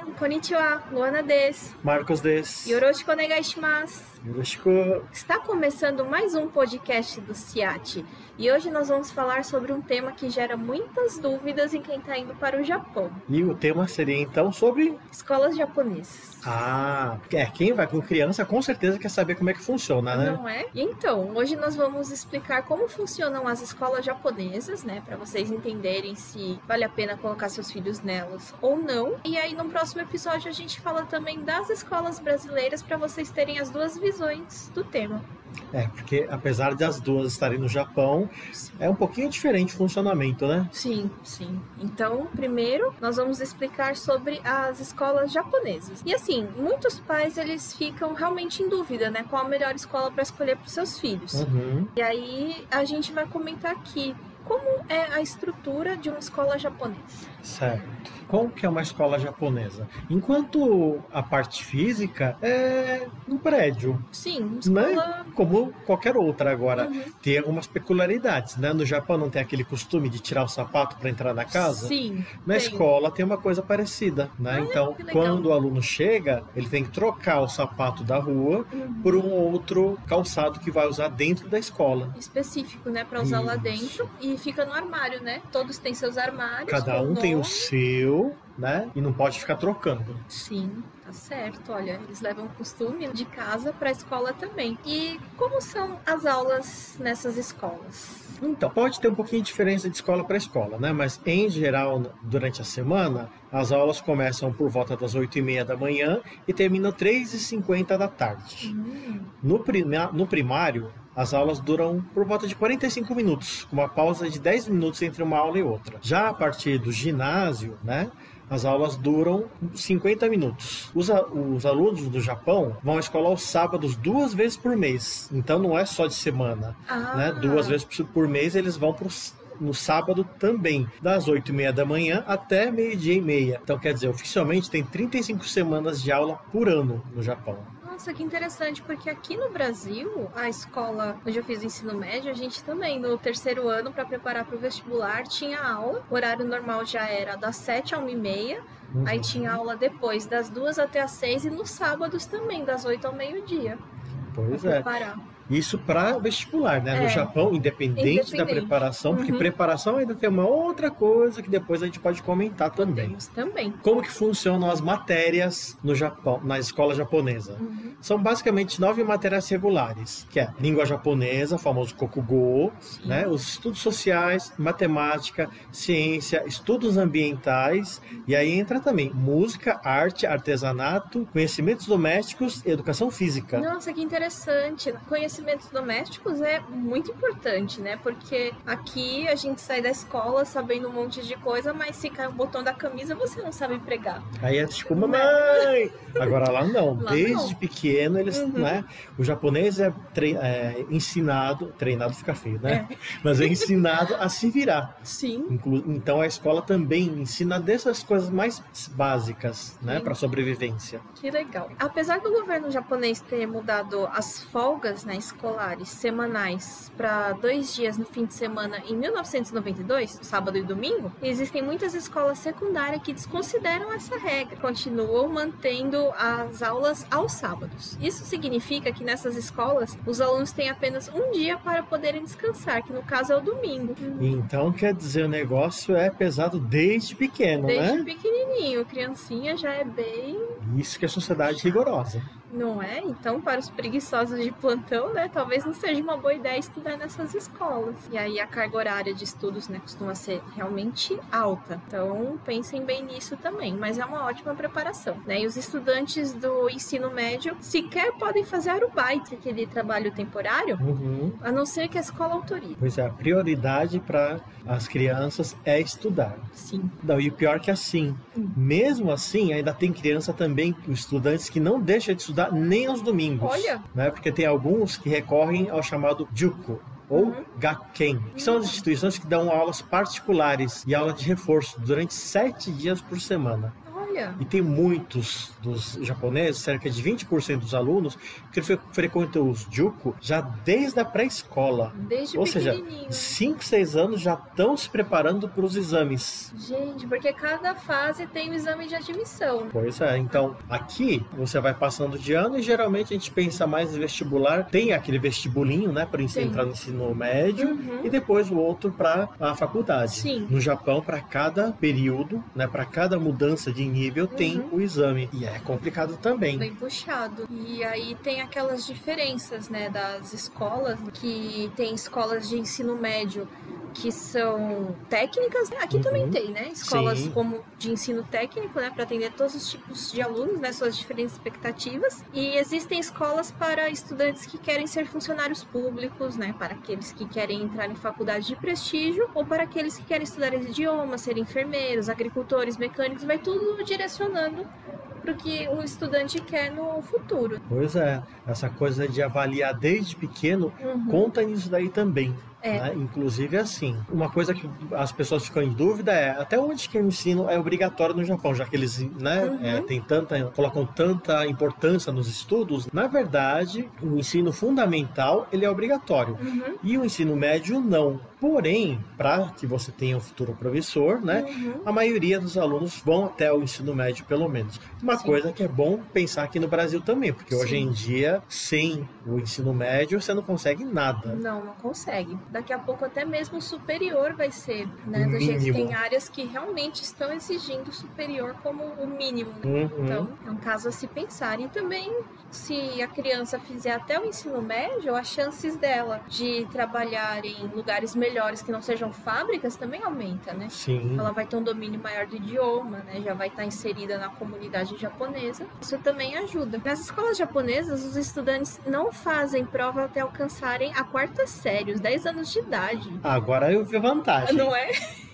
ん、こんにちは。ロアナです。マルコスです。よろしくお願いします。Está começando mais um podcast do CIAT e hoje nós vamos falar sobre um tema que gera muitas dúvidas em quem está indo para o Japão. E o tema seria então sobre escolas japonesas. Ah, é, quem vai com criança com certeza quer saber como é que funciona, né? Não é? Então, hoje nós vamos explicar como funcionam as escolas japonesas, né, para vocês entenderem se vale a pena colocar seus filhos nelas ou não. E aí no próximo episódio a gente fala também das escolas brasileiras para vocês terem as duas visões do tema. É, porque apesar de as duas estarem no Japão, sim. é um pouquinho diferente o funcionamento, né? Sim, sim. Então, primeiro, nós vamos explicar sobre as escolas japonesas. E assim, muitos pais eles ficam realmente em dúvida, né? Qual a melhor escola para escolher para os seus filhos. Uhum. E aí a gente vai comentar aqui como é a estrutura de uma escola japonesa. Certo como que é uma escola japonesa? Enquanto a parte física é um prédio. Sim, escola... né? como qualquer outra. Agora, uhum. tem algumas peculiaridades, né? No Japão não tem aquele costume de tirar o sapato para entrar na casa. Sim. Na tem. escola tem uma coisa parecida, né? Ah, então, quando o aluno chega, ele tem que trocar o sapato da rua uhum. por um outro calçado que vai usar dentro da escola. Específico, né? Para usar Isso. lá dentro e fica no armário, né? Todos têm seus armários. Cada um tem o seu né? E não pode ficar trocando. Sim, tá certo. Olha, eles levam o costume de casa para a escola também. E como são as aulas nessas escolas? Então, pode ter um pouquinho de diferença de escola para escola, né? Mas, em geral, durante a semana, as aulas começam por volta das 8 e meia da manhã e terminam 3 e 50 da tarde. Hum. No, no primário, as aulas duram por volta de 45 minutos, com uma pausa de 10 minutos entre uma aula e outra. Já a partir do ginásio, né, as aulas duram 50 minutos. Os, os, alunos do Japão vão à escola aos sábados duas vezes por mês. Então não é só de semana. Ah. Né? Duas vezes por mês eles vão para no sábado também, das 8 e meia da manhã até meio-dia e meia. Então, quer dizer, oficialmente tem 35 semanas de aula por ano no Japão. Nossa, que interessante, porque aqui no Brasil, a escola onde eu fiz o ensino médio, a gente também, no terceiro ano, para preparar para o vestibular, tinha aula. O horário normal já era das 7 a 1 e meia. Uhum. Aí tinha aula depois, das duas até as seis, e nos sábados também, das 8 ao meio-dia. Pois é. Preparar. Isso para vestibular, né? É. No Japão, independente, independente, da preparação, porque uhum. preparação ainda tem uma outra coisa que depois a gente pode comentar também. Podemos também. Como que funcionam as matérias no Japão, na escola japonesa? Uhum. São basicamente nove matérias regulares, que é língua japonesa, famoso Kokugo, Sim. né? Os estudos sociais, matemática, ciência, estudos ambientais, e aí entra também música, arte, artesanato, conhecimentos domésticos e educação física. Nossa, que interessante. Conhecimento conhecimentos domésticos é muito importante, né? Porque aqui a gente sai da escola sabendo um monte de coisa, mas se cai o botão da camisa, você não sabe pregar. Aí é tipo, mamãe! Agora lá não. Lá Desde não. pequeno, eles, uhum. né? O japonês é, é, ensinado, treinado fica feio, né? É. Mas é ensinado a se virar. Sim. Inclu então a escola também ensina dessas coisas mais básicas, né? Para sobrevivência. Que legal. Apesar do governo japonês ter mudado as folgas, né? Escolares semanais para dois dias no fim de semana em 1992, sábado e domingo, existem muitas escolas secundárias que desconsideram essa regra, continuam mantendo as aulas aos sábados. Isso significa que nessas escolas os alunos têm apenas um dia para poderem descansar, que no caso é o domingo. Então quer dizer o negócio é pesado desde pequeno, desde né? Desde pequenininho, criancinha já é bem. Isso que é sociedade rigorosa. Não é? Então, para os preguiçosos de plantão, né, talvez não seja uma boa ideia estudar nessas escolas. E aí a carga horária de estudos, né, costuma ser realmente alta. Então, pensem bem nisso também, mas é uma ótima preparação, né? E os estudantes do ensino médio sequer podem fazer arubaita, aquele trabalho temporário, uhum. a não ser que a escola autorize. Pois é, a prioridade para as crianças é estudar. Sim. Não, e o pior é que assim, hum. mesmo assim, ainda tem criança também, estudantes que não deixam de estudar estudar nem aos domingos. Olha! Né? Porque tem alguns que recorrem ao chamado Juko, ou uhum. Gakken, que são as instituições que dão aulas particulares e aula de reforço durante sete dias por semana. Olha. E tem muitos dos japoneses, cerca de 20% dos alunos, que fre frequentam os juku já desde a pré-escola. Desde Ou seja, pequenininho. 5, 6 anos já estão se preparando para os exames. Gente, porque cada fase tem o exame de admissão. Pois é, então aqui você vai passando de ano e geralmente a gente pensa mais em vestibular. Tem aquele vestibulinho, né, para entrar no ensino médio Uhum. e depois o outro para a faculdade. Sim. No Japão, para cada período, né, para cada mudança de nível tem Uhum. o exame e é complicado também. Bem puxado. E aí tem aquelas diferenças, né, das escolas, que tem escolas de ensino médio que são técnicas. Aqui Uhum. também tem, né? Escolas Sim. como de ensino técnico, né, para atender todos os tipos de alunos, né, suas diferentes expectativas. E existem escolas para estudantes que querem ser funcionários públicos, né, para aqueles que querem entrar em faculdade de prestígio ou para aqueles que querem estudar idiomas, ser enfermeiros, agricultores, mecânicos, vai tudo direcionando para o que o estudante quer no futuro. Pois é, essa coisa de avaliar desde pequeno Uhum. conta nisso daí também. É. né? Inclusive assim, uma coisa que as pessoas ficam em dúvida é até onde que o ensino é obrigatório no Japão, já que eles né, Uhum. é, tem tanta, colocam tanta importância nos estudos. Na verdade, o ensino fundamental ele é obrigatório Uhum. e o ensino médio não. Porém, para que você tenha um futuro promissor, né? Uhum. A maioria dos alunos vão até o ensino médio, pelo menos. Uma Sim. coisa que é bom pensar aqui no Brasil também, porque hoje Sim. em dia, sem o ensino médio, você não consegue nada. Não, não consegue. Daqui a pouco até mesmo superior vai ser, né? Do jeito que mínimo. tem áreas que realmente estão exigindo superior como o mínimo. né? Uhum. Então, é um caso a se pensar. E também, se a criança fizer até o ensino médio, as chances dela de trabalhar em lugares melhores que não sejam fábricas também aumenta, né? Sim. Ela vai ter um domínio maior do idioma, né? Já vai estar inserida na comunidade japonesa. Isso também ajuda. Nas escolas japonesas, os estudantes não fazem prova até alcançarem a quarta série, os 10 anos de idade. Agora eu vi vantagem. Não é?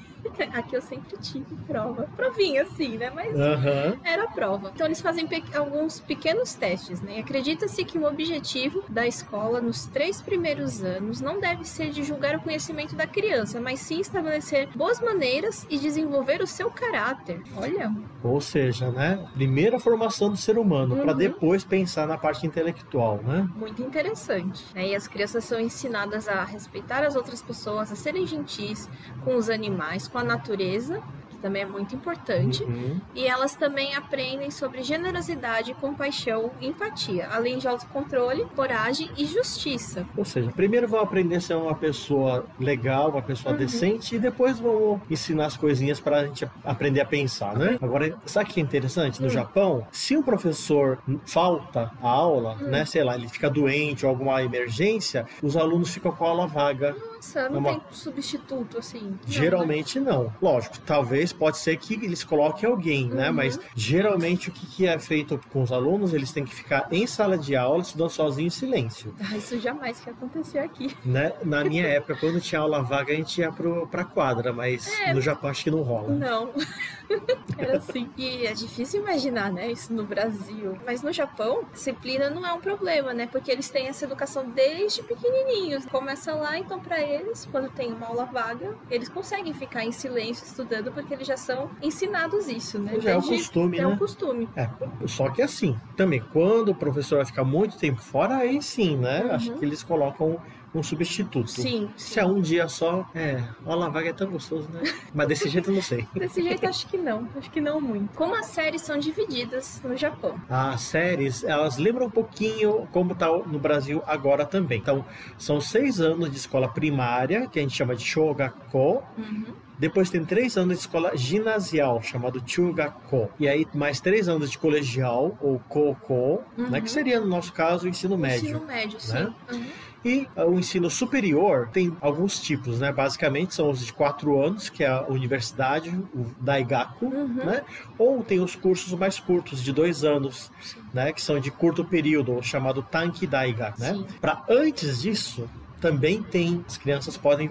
Aqui eu sempre tive prova. Provinha, assim, né? Mas Aham. era a prova. Então eles fazem pe- alguns pequenos testes, né? Acredita-se que o objetivo da escola nos três primeiros anos não deve ser de julgar o conhecimento da criança, mas sim estabelecer boas maneiras e desenvolver o seu caráter. Olha, Ou seja, né? Primeira formação do ser humano, para Uhum. depois pensar na parte intelectual, né? muito interessante. né? E as crianças são ensinadas a respeitar as outras pessoas, a serem gentis com os animais, com a natureza. Também é muito importante. Uhum. E elas também aprendem sobre generosidade, compaixão empatia, além de autocontrole, coragem e justiça. Ou seja, primeiro vão aprender a ser uma pessoa legal, uma pessoa Uhum. decente, e depois vão ensinar as coisinhas para a gente aprender a pensar, né? Agora, sabe o que é interessante? No Hum. Japão, se um professor falta a aula, Hum. né? Sei lá, ele fica doente ou alguma emergência, os alunos ficam com a aula vaga. Nossa, não É uma- tem substituto assim. Não, né? Geralmente não. Lógico, talvez pode ser que eles coloquem alguém, né? Uhum. Mas geralmente o que, que é feito com os alunos, eles têm que ficar em sala de aula, estudando sozinhos em silêncio. Ah, isso jamais que acontecer aqui. Né? Na minha época, quando tinha aula vaga, a gente ia pro, pra quadra, mas É. no Japão acho que não rola. Não. Era assim. E é difícil imaginar, né, isso no Brasil. Mas no Japão, disciplina não é um problema, né? Porque eles têm essa educação desde pequenininhos. Começa lá, então para eles, quando tem uma aula vaga, eles conseguem ficar em silêncio estudando porque eles já são ensinados isso, né? Já é o Desde- costume, É né? um costume. É, só que assim, também, quando o professor vai ficar muito tempo fora, aí sim, né? Uhum. Acho que eles colocam um substituto. Sim, Se é um dia só, é, aula vaga é tão gostoso, né? Mas desse jeito eu não sei. Desse jeito, acho que não. Acho que não muito. Como as séries são divididas no Japão. As séries, elas lembram um pouquinho como tá no Brasil agora também. Então, são seis anos de escola primária, que a gente chama de Shogako. Uhum. Depois tem três anos de escola ginasial, chamado Chugako. E aí, mais três anos de colegial, ou Koko, Uhum. né? Que seria, no nosso caso, o ensino médio. Ensino médio, sim. né? Uhum. E ah, o ensino superior tem alguns tipos, né? Basicamente são os de quatro anos, que é a universidade, o Daigaku, Uhum. né? Ou tem os cursos mais curtos, de dois anos, Sim. né? Que são de curto período, chamado Tanki Daigaku, né? Para antes disso, também tem, as crianças podem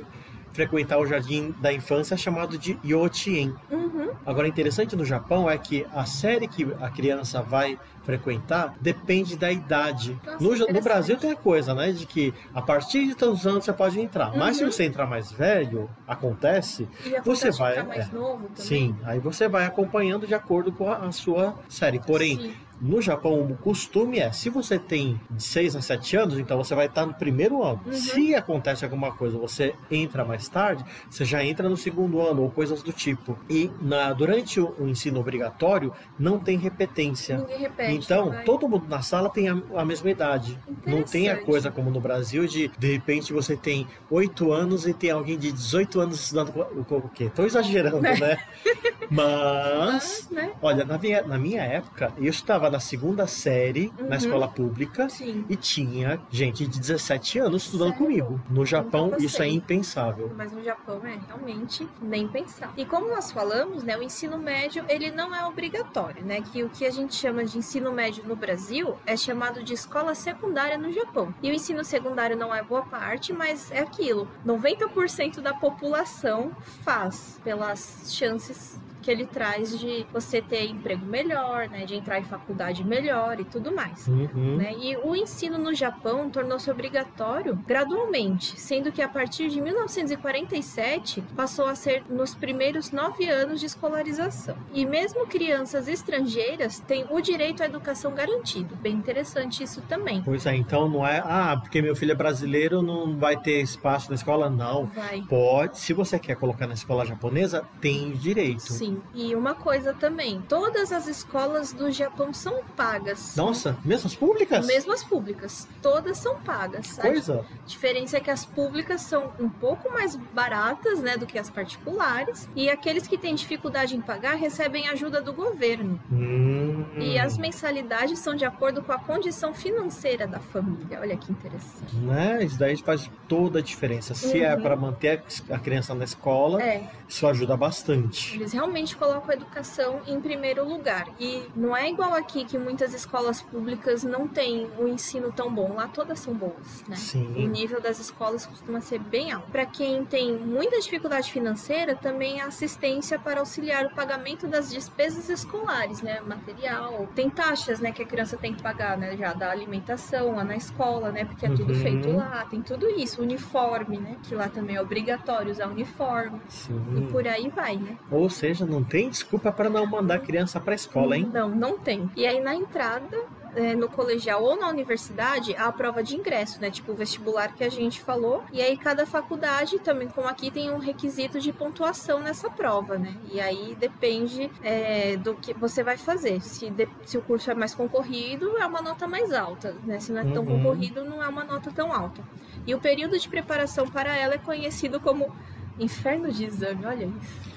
frequentar o jardim da infância chamado de Yochien. Uhum. Agora, interessante no Japão é que a série que a criança vai frequentar depende da idade. Nossa, No, no. Brasil tem a coisa, né, de que a partir de tantos anos você pode entrar. Mas se Uhum. você entrar mais velho, acontece, E Você acontece vai- é. sim, aí você vai acompanhando de acordo com a, a sua série. Porém, Sim. no Japão, o costume é, se você tem de 6 a 7 anos, então você vai estar no primeiro ano. Uhum. Se acontece alguma coisa, você entra mais tarde, você já entra no segundo ano, ou coisas do tipo. E na, durante o, o ensino obrigatório, não tem repetência. Ninguém repete. Então, vai. todo mundo na sala tem a, a mesma idade. Não tem a coisa como no Brasil de, de repente, você tem 8 anos e tem alguém de 18 anos estudando o, quê? Tô exagerando, né? Mas, Mas, né? olha, na minha, na minha época, eu estava na segunda série Uhum. na escola pública Sim. e tinha gente de 17 anos estudando Sério? comigo. No Japão, isso é impensável. Mas no Japão é realmente nem pensar. E como nós falamos, né, o ensino médio ele não é obrigatório, né? Que o que a gente chama de ensino médio no Brasil é chamado de escola secundária no Japão. E o ensino secundário não é boa parte, mas é aquilo. 90% da população faz pelas chances que ele traz de você ter emprego melhor, né, de entrar em faculdade melhor e tudo mais. Uhum. né? E o ensino no Japão tornou-se obrigatório gradualmente, sendo que a partir de 1947 passou a ser nos primeiros nove anos de escolarização. E mesmo crianças estrangeiras têm o direito à educação garantido. Bem interessante isso também. Pois é, então não é, ah, porque meu filho é brasileiro, não vai ter espaço na escola, não. Vai. Pode, se você quer colocar na escola japonesa, tem direito. Sim. E uma coisa também, todas as escolas do Japão são pagas. Nossa, mesmo as públicas? Mesmo as públicas, todas são pagas. A Coisa. diferença é que as públicas são um pouco mais baratas, né, do que as particulares, e aqueles que têm dificuldade em pagar recebem ajuda do governo. Hum. E as mensalidades são de acordo com a condição financeira da família. Olha que interessante. Né? Isso daí faz toda a diferença. Se é Uhum. para manter a criança na escola, É, isso ajuda bastante. eles realmente colocam a educação em primeiro lugar. E não é igual aqui que muitas escolas públicas não têm um ensino tão bom. Lá todas são boas, né? O Sim. nível das escolas costuma ser bem alto. Para quem tem muita dificuldade financeira, também há assistência para auxiliar o pagamento das despesas escolares, né? Material. Tem taxas, né, que a criança tem que pagar, né? Já da alimentação lá na escola, né? Porque é tudo Uhum. feito lá. Tem tudo isso. Uniforme, né? Que lá também é obrigatório usar uniforme. Sim. E por aí vai, né? Ou seja, não tem desculpa para não mandar a criança para a escola, hein? Não, não tem. E aí na entrada, é, no colegial ou na universidade, há a prova de ingresso, né? Tipo o vestibular que a gente falou. E aí cada faculdade, também como aqui, tem um requisito de pontuação nessa prova, né? E aí depende é, do que você vai fazer. Se, de- se o curso é mais concorrido, é uma nota mais alta, né? Se não é tão Uhum. concorrido, não é uma nota tão alta. E o período de preparação para ela é conhecido como inferno de exame, olha isso.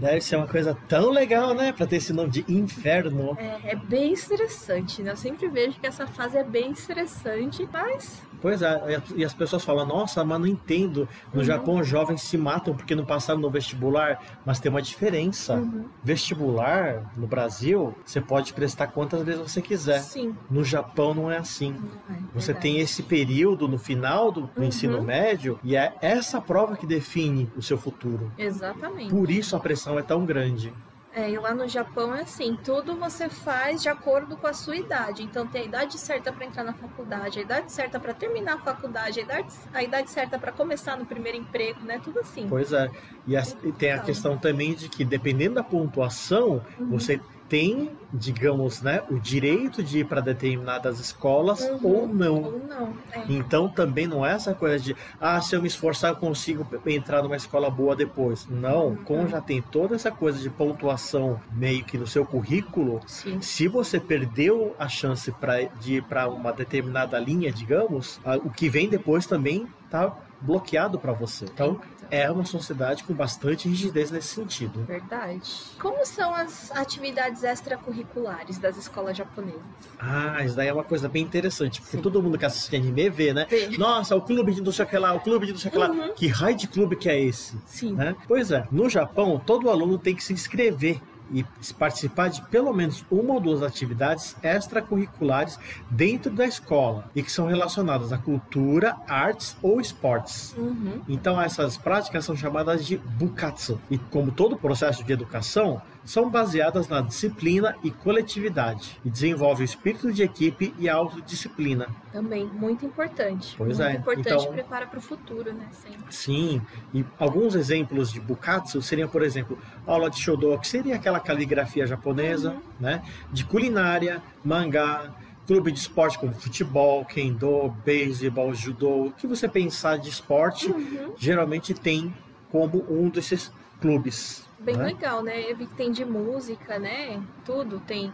Deve ser uma coisa tão legal, né? Para ter esse nome de inferno. É, é bem estressante, né? Eu sempre vejo que essa fase é bem estressante, mas Pois é, e as pessoas falam, nossa, mas não entendo. No Uhum. Japão, os jovens se matam porque não passaram no vestibular, mas tem uma diferença. Uhum. Vestibular, no Brasil, você pode prestar quantas vezes você quiser. sim. No Japão não é assim. Não é Você tem esse período no final do, do Uhum. ensino médio e é essa prova que define o seu futuro. Exatamente. Por isso a pressão é tão grande. É, e lá no Japão é assim, tudo você faz de acordo com a sua idade. Então tem a idade certa para entrar na faculdade, a idade certa para terminar a faculdade, a idade, a idade certa para começar no primeiro emprego, né? Tudo assim. Pois é. E, as- e tem a Então. questão também de que, dependendo da pontuação, Uhum. você tem, digamos, né, o direito de ir para determinadas escolas Uhum. ou não. Ou não. É. Então também não é essa coisa de, ah, se eu me esforçar eu consigo entrar numa escola boa depois. Não, como Uhum. já tem toda essa coisa de pontuação meio que no seu currículo, Sim. se você perdeu a chance pra, de ir para uma determinada linha, digamos, o que vem depois também tá bloqueado para você. Então é uma sociedade com bastante rigidez nesse sentido. Verdade. Como são as atividades extracurriculares das escolas japonesas? Ah, isso daí é uma coisa bem interessante, porque Sim. todo mundo que assiste anime vê, né? Vê. Nossa, o clube de não sei lá, o clube de não sei lá. Que raio de clube que é esse? Sim. né? Pois é, no Japão, todo aluno tem que se inscrever e participar de pelo menos uma ou duas atividades extracurriculares dentro da escola e que são relacionadas à cultura, artes ou esportes. Uhum. Então essas práticas são chamadas de bukatsu e como todo processo de educação são baseadas na disciplina e coletividade e desenvolve o espírito de equipe e a autodisciplina. Também, muito importante. Pois muito é, importante então- prepara para o futuro, né? Sempre. Sim, e alguns exemplos de bukatsu seriam, por exemplo, aula de shodo, que seria aquela caligrafia japonesa, né? De culinária, mangá, clube de esporte como futebol, kendo, beisebol, judô, o que você pensar de esporte, Uhum. geralmente tem como um desses clubes. Bem né? legal, né? Eu vi que tem de música, né? Tudo tem.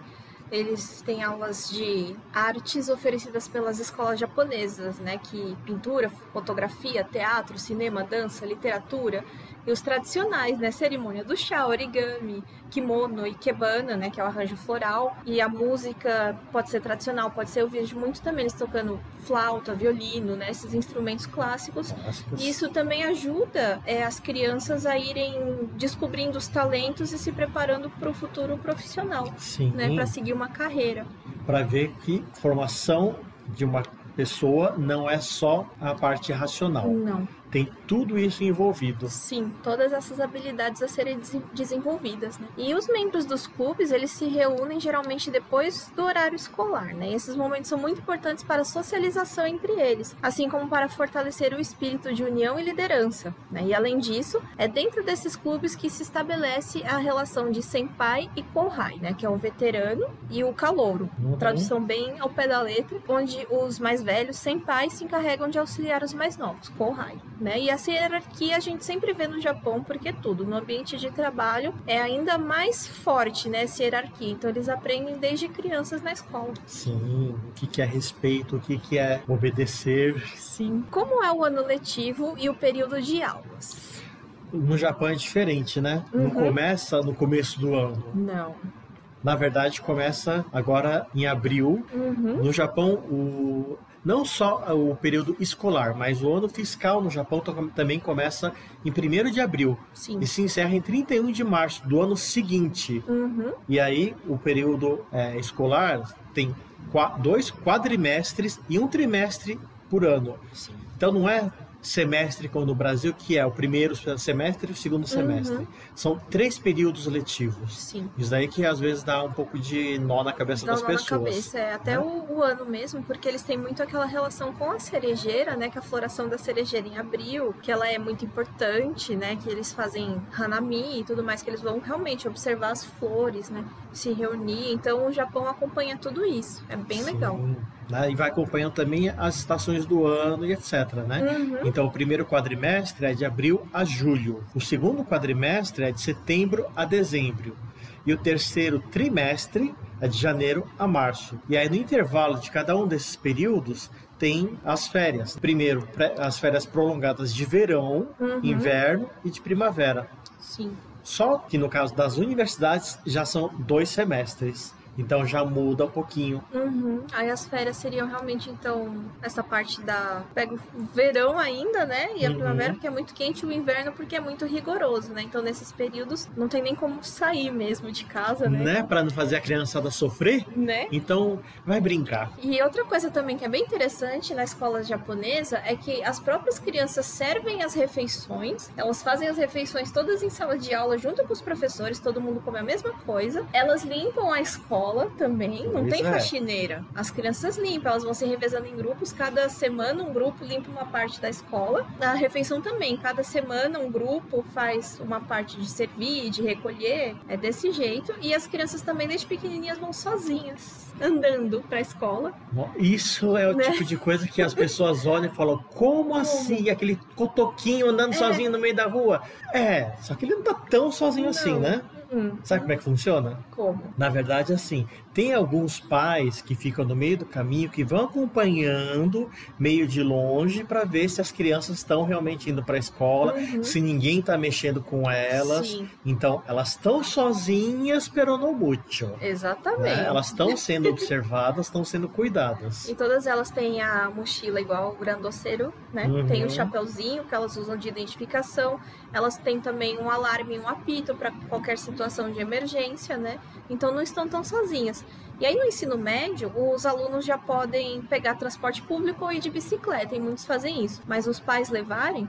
Eles têm aulas de artes oferecidas pelas escolas japonesas, né? Que pintura, fotografia, teatro, cinema, dança, literatura e os tradicionais, né? Cerimônia do chá, origami, kimono e kebana, né? Que é o arranjo floral. E a música pode ser tradicional, pode ser eu vejo muito também eles tocando flauta, violino, né? Esses instrumentos clássicos. Clássicos. E Isso também ajuda é, as crianças a irem descobrindo os talentos e se preparando para o futuro profissional, Sim, né? Para seguir uma carreira. para ver que formação de uma pessoa não é só a parte racional. Não. Tem tudo isso envolvido. Sim, todas essas habilidades a serem des- desenvolvidas, né? E os membros dos clubes, eles se reúnem geralmente depois do horário escolar, né? E esses momentos são muito importantes para a socialização entre eles, assim como para fortalecer o espírito de união e liderança, né? E além disso, é dentro desses clubes que se estabelece a relação de senpai e konhai, né? Que é o veterano e o calouro. Uhum. Tradução bem ao pé da letra, onde os mais velhos, senpais, se encarregam de auxiliar os mais novos, konhai, né? E essa hierarquia a gente sempre vê no Japão, porque tudo no ambiente de trabalho é ainda mais forte, né? Essa hierarquia. Então eles aprendem desde crianças na escola. Sim, o que, que é respeito, o que, que é obedecer. Sim. Como é o ano letivo e o período de aulas? No Japão é diferente, né? Não Uhum. começa no começo do ano. Não. Na verdade, começa agora em abril. Uhum. No Japão, o... não só o período escolar, mas o ano fiscal no Japão também começa em 1 de abril Sim. e se encerra em 31 de março do ano seguinte. Uhum. E aí, o período é, escolar tem qua- dois quadrimestres e um trimestre por ano. Sim. Então não é semestre como no Brasil, que é o primeiro semestre e o segundo semestre. Uhum. São três períodos letivos. Sim. Isso daí que às vezes dá um pouco de nó na cabeça Dá das nó na pessoas. cabeça, é, até né? o, o ano mesmo, porque eles têm muito aquela relação com a cerejeira, né? Que a floração da cerejeira em abril, que ela é muito importante, né? Que eles fazem hanami e tudo mais, que eles vão realmente observar as flores, né? Se reunir. Então o Japão acompanha tudo isso. É bem Sim, legal. né? E vai acompanhando também as estações do ano e etc, né? Uhum. Então, o primeiro quadrimestre é de abril a julho. O segundo quadrimestre é de setembro a dezembro. E o terceiro trimestre é de janeiro a março. E aí, no intervalo de cada um desses períodos, tem as férias. Primeiro, as férias prolongadas de verão, Uhum. inverno e de primavera. Sim. Só que no caso das universidades já são dois semestres. Então já muda um pouquinho. Uhum. Aí as férias seriam realmente, então, essa parte da. Pega o verão ainda, né? E a Uhum. primavera, porque é muito quente, e o inverno, porque é muito rigoroso, né? Então, nesses períodos, não tem nem como sair mesmo de casa, né? Né? Para não fazer a criançada sofrer. Né? Então vai brincar. E outra coisa também que é bem interessante na escola japonesa é que as próprias crianças servem as refeições, elas fazem as refeições todas em sala de aula junto com os professores, todo mundo come a mesma coisa. Elas limpam a escola também, não Pois tem é. faxineira. As crianças limpam, elas vão se revezando em grupos, cada semana um grupo limpa uma parte da escola. Na refeição também, cada semana um grupo faz uma parte de servir, de recolher, é desse jeito. E as crianças também desde pequenininhas vão sozinhas, andando pra escola. Bom, Isso é o Né? tipo de coisa que as pessoas olham e falam: como assim? Aquele cotoquinho andando É. sozinho no meio da rua. É, só que ele não tá tão sozinho assim, Não. né? Hum, Sabe como é que funciona? como? Na verdade, assim, tem alguns pais que ficam no meio do caminho, que vão acompanhando meio de longe para ver se as crianças estão realmente indo para a escola, Uhum. se ninguém tá mexendo com elas. Sim, Então, elas estão sozinhas, pero no mucho. exatamente. Né? Elas estão sendo observadas, estão sendo cuidadas. E todas elas têm a mochila igual o grandoceiro, né? Uhum. Tem o chapeuzinho que elas usam de identificação. Elas têm também um alarme, um apito para qualquer situação situação de emergência, né? Então não estão tão sozinhas. E aí no ensino médio, os alunos já podem pegar transporte público ou ir de bicicleta, e muitos fazem isso. Mas os pais levarem,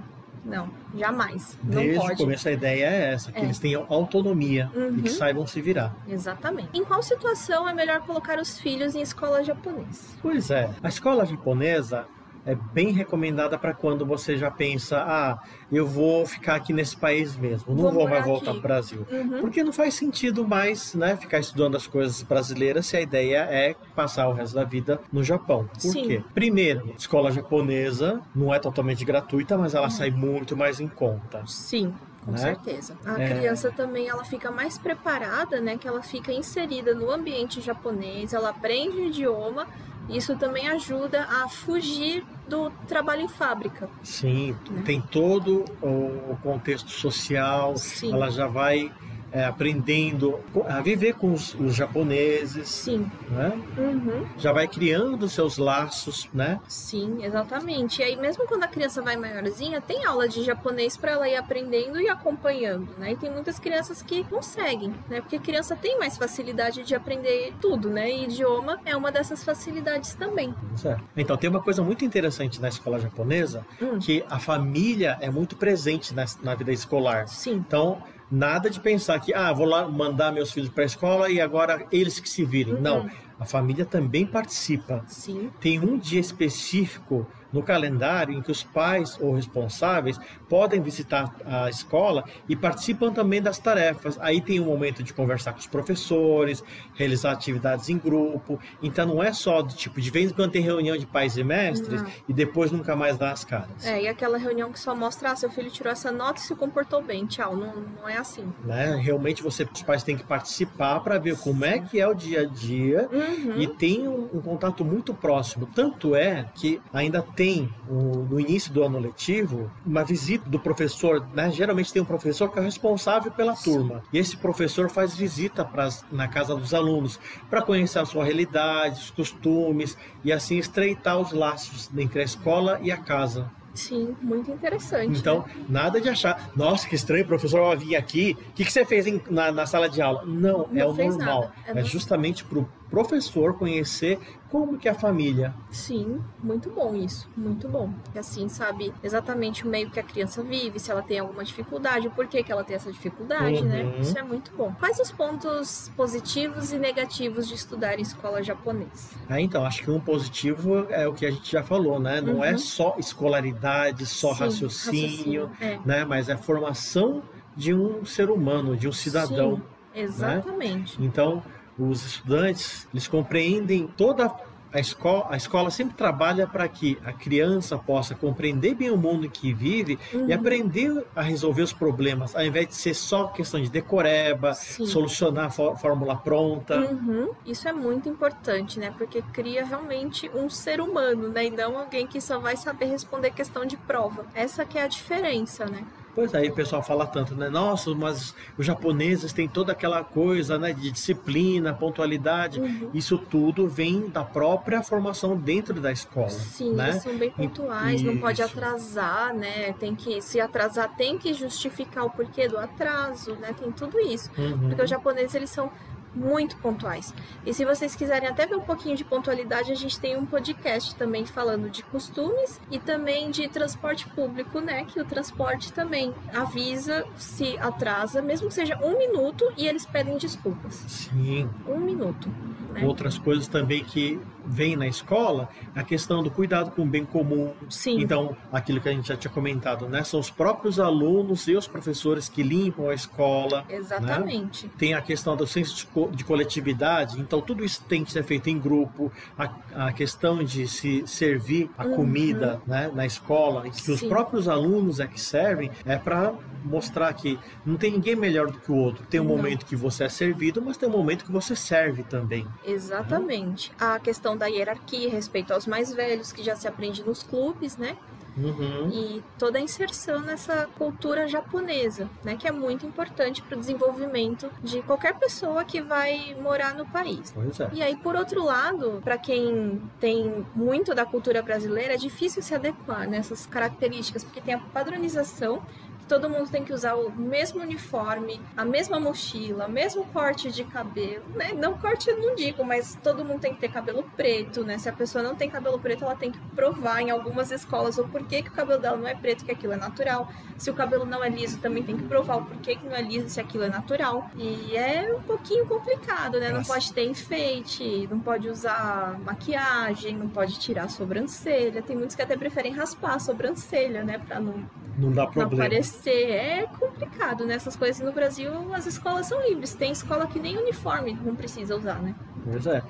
não, jamais. Desde não pode. o começo a ideia é essa, que É. eles tenham autonomia Uhum. e que saibam se virar. Exatamente. Em qual situação é melhor colocar os filhos em escola japonesa? Pois é, a escola japonesa é bem recomendada para quando você já pensa, ah, eu vou ficar aqui nesse país mesmo, não Vou vou, mais voltar para o Brasil. Uhum. Porque não faz sentido mais, né, ficar estudando as coisas brasileiras se a ideia é passar o resto da vida no Japão. Por Sim. quê? Primeiro, escola japonesa não é totalmente gratuita, mas Uhum. ela sai muito mais em conta. Sim, com Né? certeza. A É. criança também ela fica mais preparada, né? Que ela fica inserida no ambiente japonês, ela aprende o idioma. Isso também ajuda a fugir do trabalho em fábrica. Sim, Né? tem todo o contexto social, Sim. ela já vai é, aprendendo a viver com os, os japoneses, Sim. né? Uhum. já vai criando seus laços, né? Sim, exatamente. E aí, mesmo quando a criança vai maiorzinha, tem aula de japonês para ela ir aprendendo e acompanhando, né? E tem muitas crianças que conseguem, né? Porque criança tem mais facilidade de aprender tudo, né? E idioma é uma dessas facilidades também. Certo. Então tem uma coisa muito interessante na escola japonesa, Hum. que a família é muito presente na, na vida escolar. Sim. Então nada de pensar que ah vou lá mandar meus filhos para a escola e agora eles que se virem. Uhum. Não, a família também participa. Sim. Tem um dia específico no calendário em que os pais ou responsáveis podem visitar a escola e participam também das tarefas. Aí tem um momento de conversar com os professores, realizar atividades em grupo. Então não é só do tipo de vez em quando tem reunião de pais e mestres Não. e depois nunca mais dá as caras. É, e aquela reunião que só mostra, ah, seu filho tirou essa nota e se comportou bem, tchau. Não, não é assim. Né? Realmente você, os pais têm que participar para ver como é que é o dia a dia Uhum. e tem um, um contato muito próximo. Tanto é que ainda tem o- no início do ano letivo uma visita do professor, né? Geralmente tem um professor que é responsável pela turma. E esse professor faz visita pras, na casa dos alunos para conhecer a sua realidade, os costumes e assim estreitar os laços entre a escola e a casa. Sim, muito interessante. Então, né? nada de achar, nossa, que estranho, o professor vai vir aqui. O que, que você fez em- na, na sala de aula? Não, é Não o fez normal. é É, normal. justamente para o professor conhecer como que é a família. Sim, muito bom isso, muito bom. E assim, sabe exatamente o meio que a criança vive, se ela tem alguma dificuldade, o porquê que ela tem essa dificuldade, né? Uhum. Isso é muito bom. Quais os pontos positivos e negativos de estudar em escola japonesa? Ah, então, acho que um positivo é o que a gente já falou, né? Não é Uhum. só escolaridade, só Sim, raciocínio, É. né? Mas é formação de um ser humano, de um cidadão. Sim, exatamente. Então, os estudantes, eles compreendem toda a escola, a escola sempre trabalha para que a criança possa compreender bem o mundo em que vive e Uhum. aprender a resolver os problemas, ao invés de ser só questão de decoreba, Sim. solucionar fórmula pronta. Uhum. Isso é muito importante, né? Porque cria realmente um ser humano, né? E não alguém que só vai saber responder questão de prova. Essa que é a diferença, né? Pois aí o pessoal fala tanto, né? Nossa, mas os japoneses têm toda aquela coisa, né, de disciplina, pontualidade. Uhum. Isso tudo vem da própria formação dentro da escola, Sim, né? eles são bem pontuais, não pode Isso. atrasar, né? Tem que se atrasar, tem que justificar o porquê do atraso, né? Tem tudo isso. Uhum. Porque os japoneses eles são muito pontuais. E se vocês quiserem até ver um pouquinho de pontualidade, a gente tem um podcast também falando de costumes e também de transporte público, né? Que o transporte também avisa se atrasa, mesmo que seja um minuto, e eles pedem desculpas. Sim. Um minuto. Né? Outras coisas também que vem na escola, a questão do cuidado com o bem comum. Sim. Então, aquilo que a gente já tinha comentado, né? São os próprios alunos e os professores que limpam a escola. Exatamente. Tem a questão do senso de co- de coletividade, então tudo isso tem que ser feito em grupo. A, a questão de se servir a Uhum. comida né, na escola, que os Sim. próprios alunos é que servem, é para mostrar que não tem ninguém melhor do que o outro. Tem um Não. momento que você é servido, mas tem um momento que você serve também. Exatamente. A questão da hierarquia, respeito aos mais velhos, que já se aprende nos clubes, né? Uhum. E toda a inserção nessa cultura japonesa, né? Que é muito importante para o desenvolvimento de qualquer pessoa que vai morar no país. É. E aí, por outro lado, para quem tem muito da cultura brasileira, é difícil se adequar nessas características, porque tem a padronização, todo mundo tem que usar o mesmo uniforme, a mesma mochila, o mesmo corte de cabelo, né? Não corte eu não digo, mas todo mundo tem que ter cabelo preto, né? Se a pessoa não tem cabelo preto, ela tem que provar em algumas escolas o porquê que o cabelo dela não é preto, que aquilo é natural. Se o cabelo não é liso, também tem que provar o porquê que não é liso, se aquilo é natural. E é um pouquinho complicado, né? Não pode ter enfeite, não pode usar maquiagem, não pode tirar a sobrancelha. Tem muitos que até preferem raspar a sobrancelha, né? Pra não não dá problema. Não aparecer. É complicado, né? Essas coisas no Brasil, as escolas são livres. Tem escola que nem uniforme não precisa usar, né? Pois é.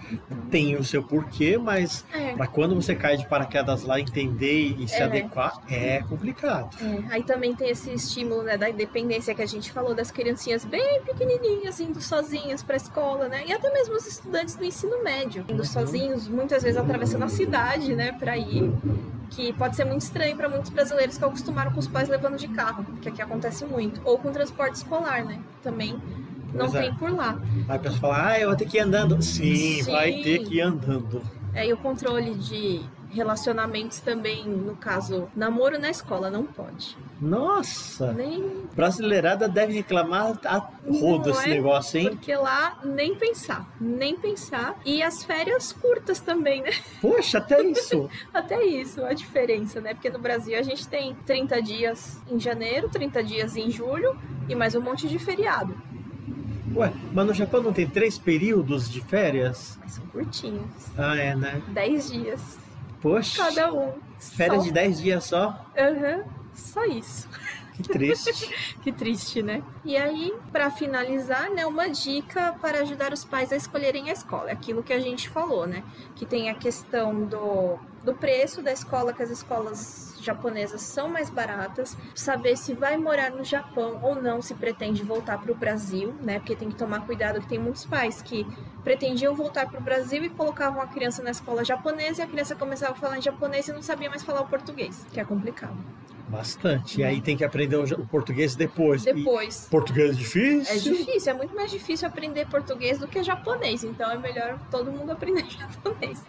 Tem o seu porquê, mas é. para quando você cai de paraquedas lá, entender e se é. adequar, é complicado. É. Aí também tem esse estímulo né, da independência que a gente falou das criancinhas bem pequenininhas indo sozinhas para a escola, né? E até mesmo os estudantes do ensino médio indo uhum. sozinhos, muitas vezes atravessando a cidade, né, para ir que pode ser muito estranho para muitos brasileiros que acostumaram com os pais levando de carro, que aqui acontece muito, ou com transporte escolar, né? Também não é. tem por lá. Aí a pessoa fala, ah, eu vou ter que ir andando. Sim, Sim. vai ter que ir andando. É, e o controle de relacionamentos também, no caso, namoro na escola, não pode. Nossa! Nem... Brasileirada deve reclamar a rodo esse é, negócio, hein? Porque lá nem pensar, nem pensar. E as férias curtas também, né? Poxa, até isso! até isso, a diferença, né? Porque no Brasil a gente tem 30 dias em janeiro, 30 dias em julho e mais um monte de feriado. Ué, mas no Japão não tem três períodos de férias? Mas são curtinhos. Ah, é, né? Dez dias. Poxa. Cada um. Férias só... de dez dias só? Aham, uhum, só isso. Que triste. que triste, né? E aí, para finalizar, né, uma dica para ajudar os pais a escolherem a escola. É aquilo que a gente falou, né? Que tem a questão do, do preço da escola, que as escolas japonesas são mais baratas, saber se vai morar no Japão ou não, se pretende voltar para o Brasil, né? Porque tem que tomar cuidado que tem muitos pais que pretendiam voltar para o Brasil e colocavam a criança na escola japonesa e a criança começava a falar em japonês e não sabia mais falar o português, que é complicado. Bastante. E aí tem que aprender o português depois. Depois. E português é difícil? É difícil, é muito mais difícil aprender português do que japonês. Então é melhor todo mundo aprender japonês.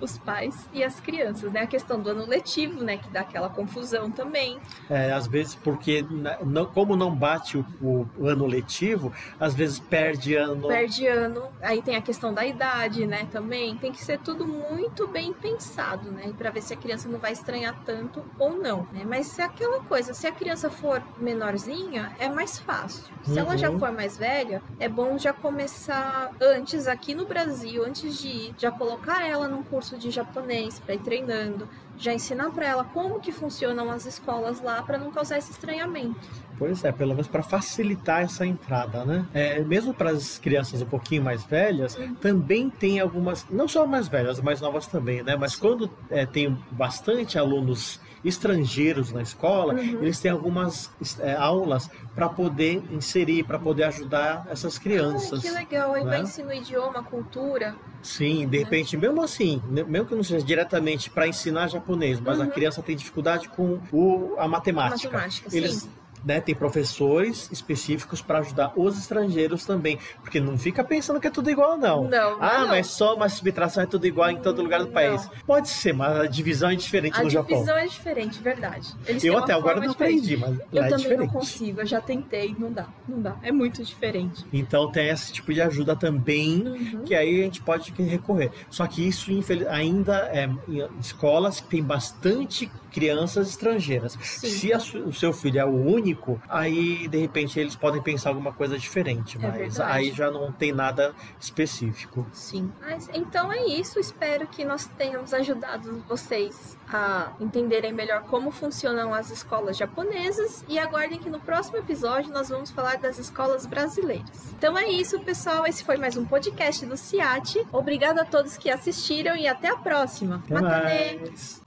Os pais e as crianças, né? A questão do ano letivo, né? Que dá aquela confusão também. É, às vezes, porque não, como não bate o, o, ano letivo, às vezes perde ano. Perde ano. Aí tem a questão da idade, né? Também. Tem que ser tudo muito bem pensado, né? Para ver se a criança não vai estranhar tanto ou não, né? Mas se aquela coisa, se a criança for menorzinha, é mais fácil. Se uhum. ela já uhum. for mais velha, é bom já começar antes aqui no Brasil, antes de ir, já colocar ela num curso de japonês para ir treinando, já ensinar para ela como que funcionam as escolas lá para não causar esse estranhamento. Pois é, pelo menos para facilitar essa entrada, né? É, mesmo para as crianças um pouquinho mais velhas, uhum. também tem algumas, não só mais velhas, mais novas também, né? Mas quando é, tem bastante alunos estrangeiros na escola, uhum. eles têm algumas é, aulas para poder inserir, para poder ajudar essas crianças. que legal, aí né? vai ensinar idioma, cultura. Sim, de repente, mesmo assim, mesmo que não seja diretamente para ensinar japonês, mas uhum. a criança tem dificuldade com o, a matemática. matemática eles sim né, tem professores específicos para ajudar os estrangeiros também, porque não fica pensando que é tudo igual não. Não. Ah, não. mas só uma subtração é tudo igual em todo lugar do país. Pode ser, mas a divisão é diferente a no Japão. A divisão é diferente, verdade. Eles eu até agora não aprendi, mas eu é também diferente. não consigo. Eu já tentei, não dá, não dá. É muito diferente. Então tem esse tipo de ajuda também, uhum. que aí a gente pode recorrer. Só que isso ainda é em escolas que tem bastante crianças estrangeiras. Sim. Se a, o seu filho é o único, aí de repente eles podem pensar alguma coisa diferente, é mas aí já não tem nada específico. Sim. Mas, então é isso. Espero que nós tenhamos ajudado vocês a entenderem melhor como funcionam as escolas japonesas e aguardem que no próximo episódio nós vamos falar das escolas brasileiras. Então é isso, pessoal. Esse foi mais um podcast do CIAT. Obrigado a todos que assistiram e até a próxima. Até mais.